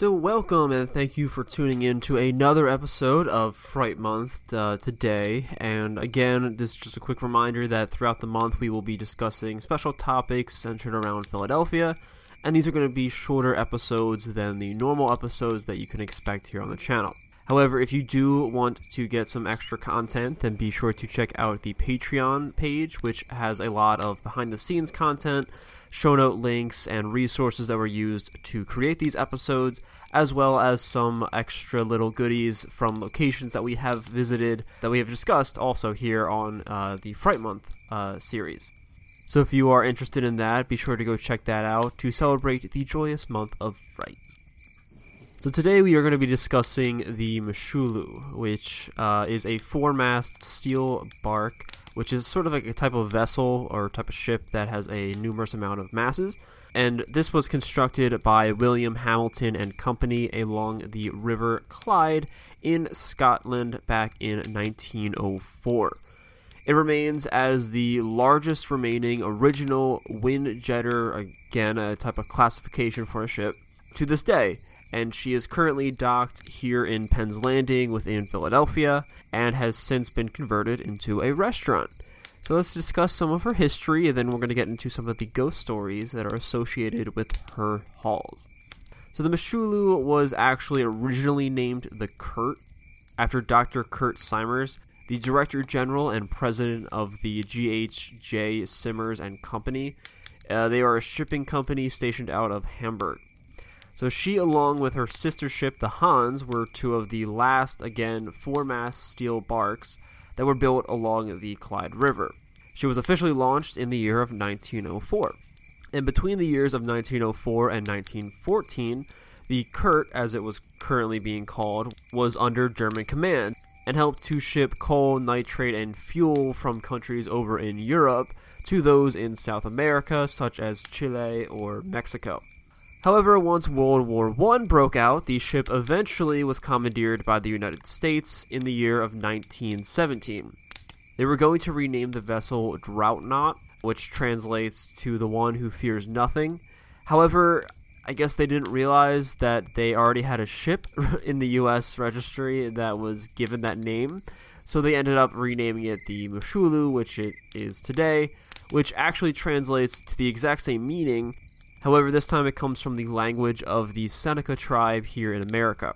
So, welcome and thank you for tuning in to another episode of Fright Month uh, today. And again, this is just a quick reminder that throughout the month we will be discussing special topics centered around Philadelphia. And these are going to be shorter episodes than the normal episodes that you can expect here on the channel. However, if you do want to get some extra content, then be sure to check out the Patreon page, which has a lot of behind the scenes content show note links and resources that were used to create these episodes, as well as some extra little goodies from locations that we have visited that we have discussed also here on uh, the Fright Month uh, series. So if you are interested in that, be sure to go check that out to celebrate the joyous month of Fright. So today we are going to be discussing the Moshulu, which uh, is a four-mast steel bark which is sort of like a type of vessel or type of ship that has a numerous amount of masses. And this was constructed by William Hamilton and Company along the River Clyde in Scotland back in 1904. It remains as the largest remaining original windjammer, again, a type of classification for a ship, to this day and she is currently docked here in Penn's Landing within Philadelphia and has since been converted into a restaurant. So let's discuss some of her history, and then we're going to get into some of the ghost stories that are associated with her halls. So the Moshulu was actually originally named the Kurt after Dr. Kurt Siemers, the Director General and President of the GHJ Siemers and Company. Uh, they are a shipping company stationed out of Hamburg. So she, along with her sister ship, the Hans, were two of the last, again, four-mast steel barks that were built along the Clyde River. She was officially launched in the year of 1904. And between the years of 1904 and 1914, the Kurt, as it was currently being called, was under German command and helped to ship coal, nitrate, and fuel from countries over in Europe to those in South America, such as Chile or Mexico. However, once World War I broke out, the ship eventually was commandeered by the United States in the year of 1917. They were going to rename the vessel Dreadnaught, which translates to the one who fears nothing. However, I guess they didn't realize that they already had a ship in the U.S. registry that was given that name, so they ended up renaming it the Moshulu, which it is today, which actually translates to the exact same meaning However, this time it comes from the language of the Seneca tribe here in America.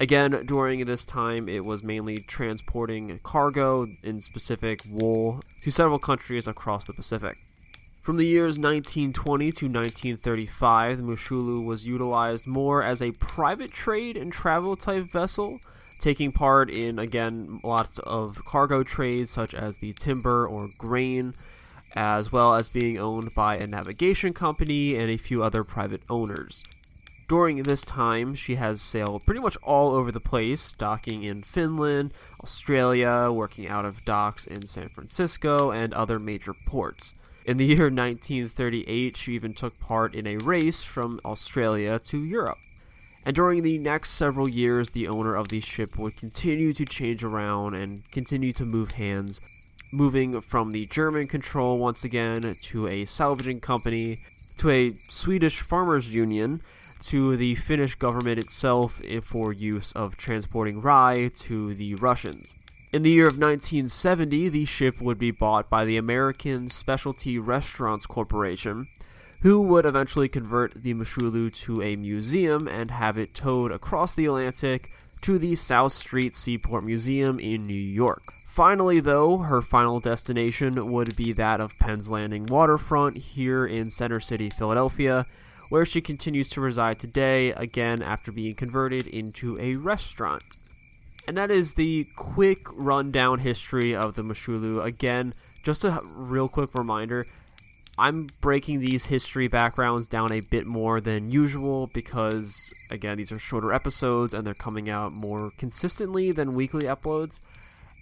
Again, during this time, it was mainly transporting cargo, in specific wool, to several countries across the Pacific. From the years 1920 to 1935, the Moshulu was utilized more as a private trade and travel type vessel, taking part in, again, lots of cargo trades such as the timber or grain, as well as being owned by a navigation company and a few other private owners. During this time, she has sailed pretty much all over the place, docking in Finland, Australia, working out of docks in San Francisco, and other major ports. In the year 1938, she even took part in a race from Australia to Europe. And during the next several years, the owner of the ship would continue to change around and continue to move hands moving from the German control once again to a salvaging company to a Swedish farmers union to the Finnish government itself for use of transporting rye to the Russians. In the year of 1970, the ship would be bought by the American Specialty Restaurants Corporation, who would eventually convert the Moshulu to a museum and have it towed across the Atlantic to the South Street Seaport Museum in New York. Finally, though, her final destination would be that of Penn's Landing waterfront here in Center City, Philadelphia, where she continues to reside today, again after being converted into a restaurant. And that is the quick rundown history of the Moshulu. Again, just a real quick reminder I'm breaking these history backgrounds down a bit more than usual because, again, these are shorter episodes and they're coming out more consistently than weekly uploads.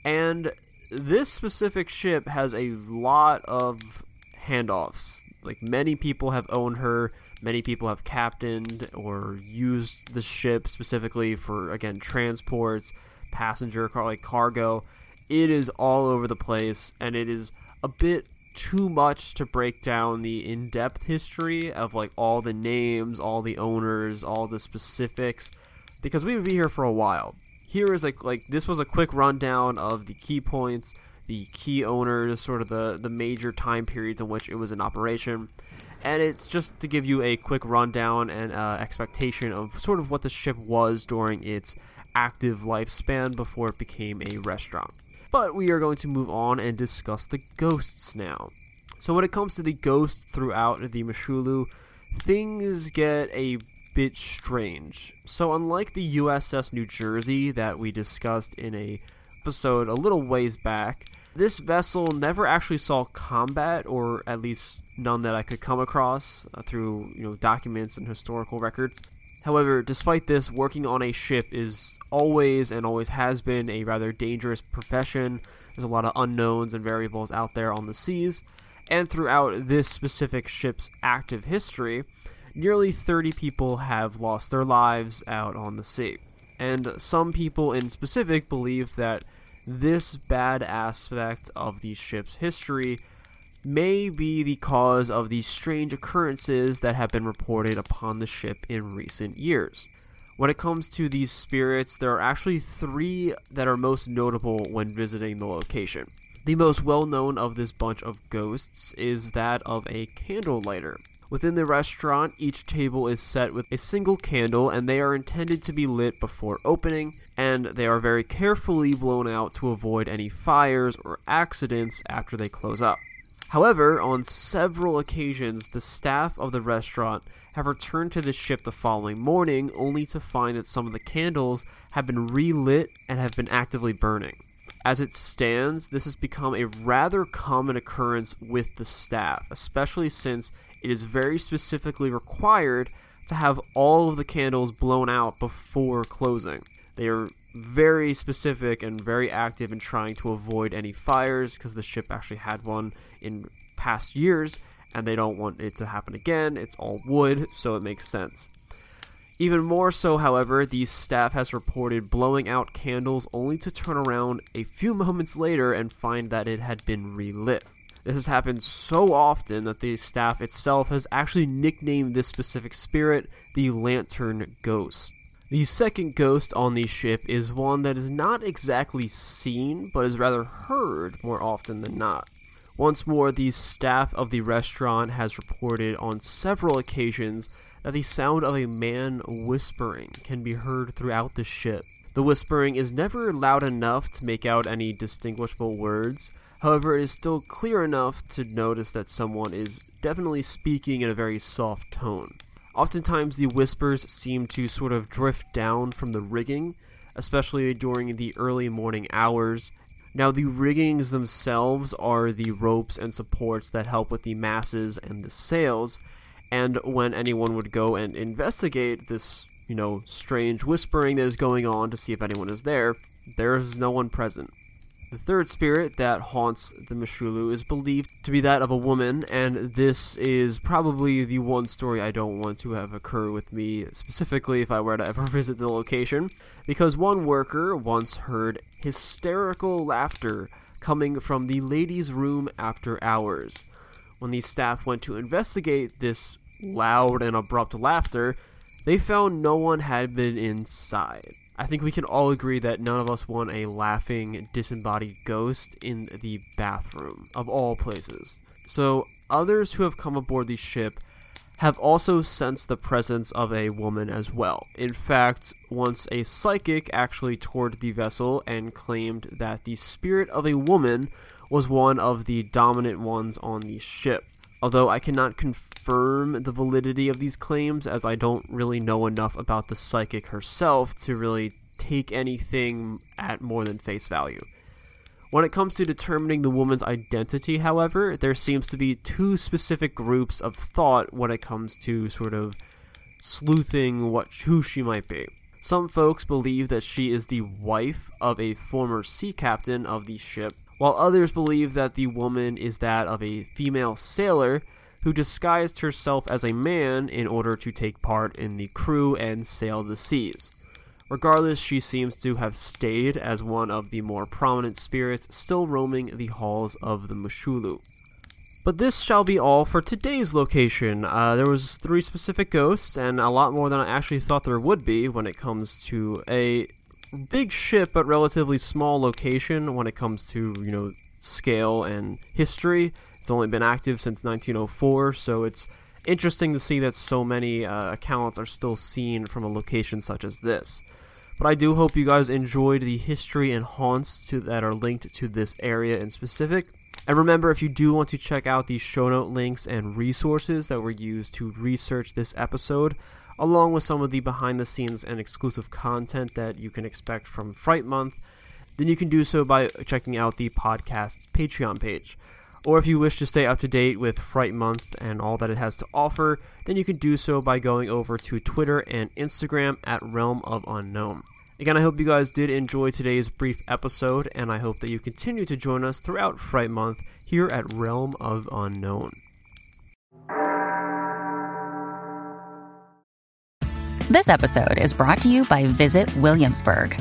And this specific ship has a lot of handoffs. Like many people have owned her, many people have captained or used the ship specifically for again transports, passenger car like cargo. It is all over the place and it is a bit too much to break down the in-depth history of like all the names, all the owners, all the specifics because we would be here for a while. Here is like like this was a quick rundown of the key points, the key owners, sort of the the major time periods in which it was in operation. And it's just to give you a quick rundown and uh, expectation of sort of what the ship was during its active lifespan before it became a restaurant. But we are going to move on and discuss the ghosts now. So when it comes to the ghosts throughout the Moshulu, things get a bit strange. So unlike the USS New Jersey that we discussed in a episode a little ways back, this vessel never actually saw combat, or at least none that I could come across uh, through you know documents and historical records. However, despite this, working on a ship is always and always has been a rather dangerous profession. There's a lot of unknowns and variables out there on the seas. And throughout this specific ship's active history, nearly 30 people have lost their lives out on the sea. And some people in specific believe that this bad aspect of the ship's history may be the cause of these strange occurrences that have been reported upon the ship in recent years. When it comes to these spirits, there are actually three that are most notable when visiting the location. The most well known of this bunch of ghosts is that of a candle lighter. Within the restaurant, each table is set with a single candle, and they are intended to be lit before opening, and they are very carefully blown out to avoid any fires or accidents after they close up. However, on several occasions, the staff of the restaurant have returned to the ship the following morning only to find that some of the candles have been relit and have been actively burning. As it stands, this has become a rather common occurrence with the staff, especially since it is very specifically required to have all of the candles blown out before closing. They are very specific and very active in trying to avoid any fires because the ship actually had one in past years and they don't want it to happen again. It's all wood, so it makes sense. Even more so, however, the staff has reported blowing out candles only to turn around a few moments later and find that it had been relit. This has happened so often that the staff itself has actually nicknamed this specific spirit the Lantern Ghost. The second ghost on the ship is one that is not exactly seen, but is rather heard more often than not. Once more, the staff of the restaurant has reported on several occasions that the sound of a man whispering can be heard throughout the ship. The whispering is never loud enough to make out any distinguishable words, however, it is still clear enough to notice that someone is definitely speaking in a very soft tone. Oftentimes, the whispers seem to sort of drift down from the rigging, especially during the early morning hours. Now, the riggings themselves are the ropes and supports that help with the masses and the sails, and when anyone would go and investigate this, you know, strange whispering that is going on to see if anyone is there, there is no one present. The third spirit that haunts the Moshulu is believed to be that of a woman, and this is probably the one story I don't want to have occur with me specifically if I were to ever visit the location, because one worker once heard hysterical laughter coming from the ladies' room after hours. When the staff went to investigate this loud and abrupt laughter, they found no one had been inside. I think we can all agree that none of us want a laughing, disembodied ghost in the bathroom, of all places. So, others who have come aboard the ship have also sensed the presence of a woman as well. In fact, once a psychic actually toured the vessel and claimed that the spirit of a woman was one of the dominant ones on the ship. Although I cannot confirm the validity of these claims, as I don't really know enough about the psychic herself to really take anything at more than face value. When it comes to determining the woman's identity, however, there seems to be two specific groups of thought when it comes to sort of sleuthing what who she might be. Some folks believe that she is the wife of a former sea captain of the ship, while others believe that the woman is that of a female sailor who disguised herself as a man in order to take part in the crew and sail the seas. Regardless, she seems to have stayed as one of the more prominent spirits still roaming the halls of the Moshulu. But this shall be all for today's location. Uh, there was three specific ghosts, and a lot more than I actually thought there would be when it comes to a big ship but relatively small location when it comes to you know scale and history. It's only been active since 1904, so it's interesting to see that so many uh, accounts are still seen from a location such as this. But I do hope you guys enjoyed the history and haunts to, that are linked to this area in specific. And remember, if you do want to check out the show note links and resources that were used to research this episode, along with some of the behind the scenes and exclusive content that you can expect from Fright Month, then you can do so by checking out the podcast's Patreon page. Or if you wish to stay up to date with Fright Month and all that it has to offer, then you can do so by going over to Twitter and Instagram at Realm of Unknown. Again, I hope you guys did enjoy today's brief episode, and I hope that you continue to join us throughout Fright Month here at Realm of Unknown. This episode is brought to you by Visit Williamsburg.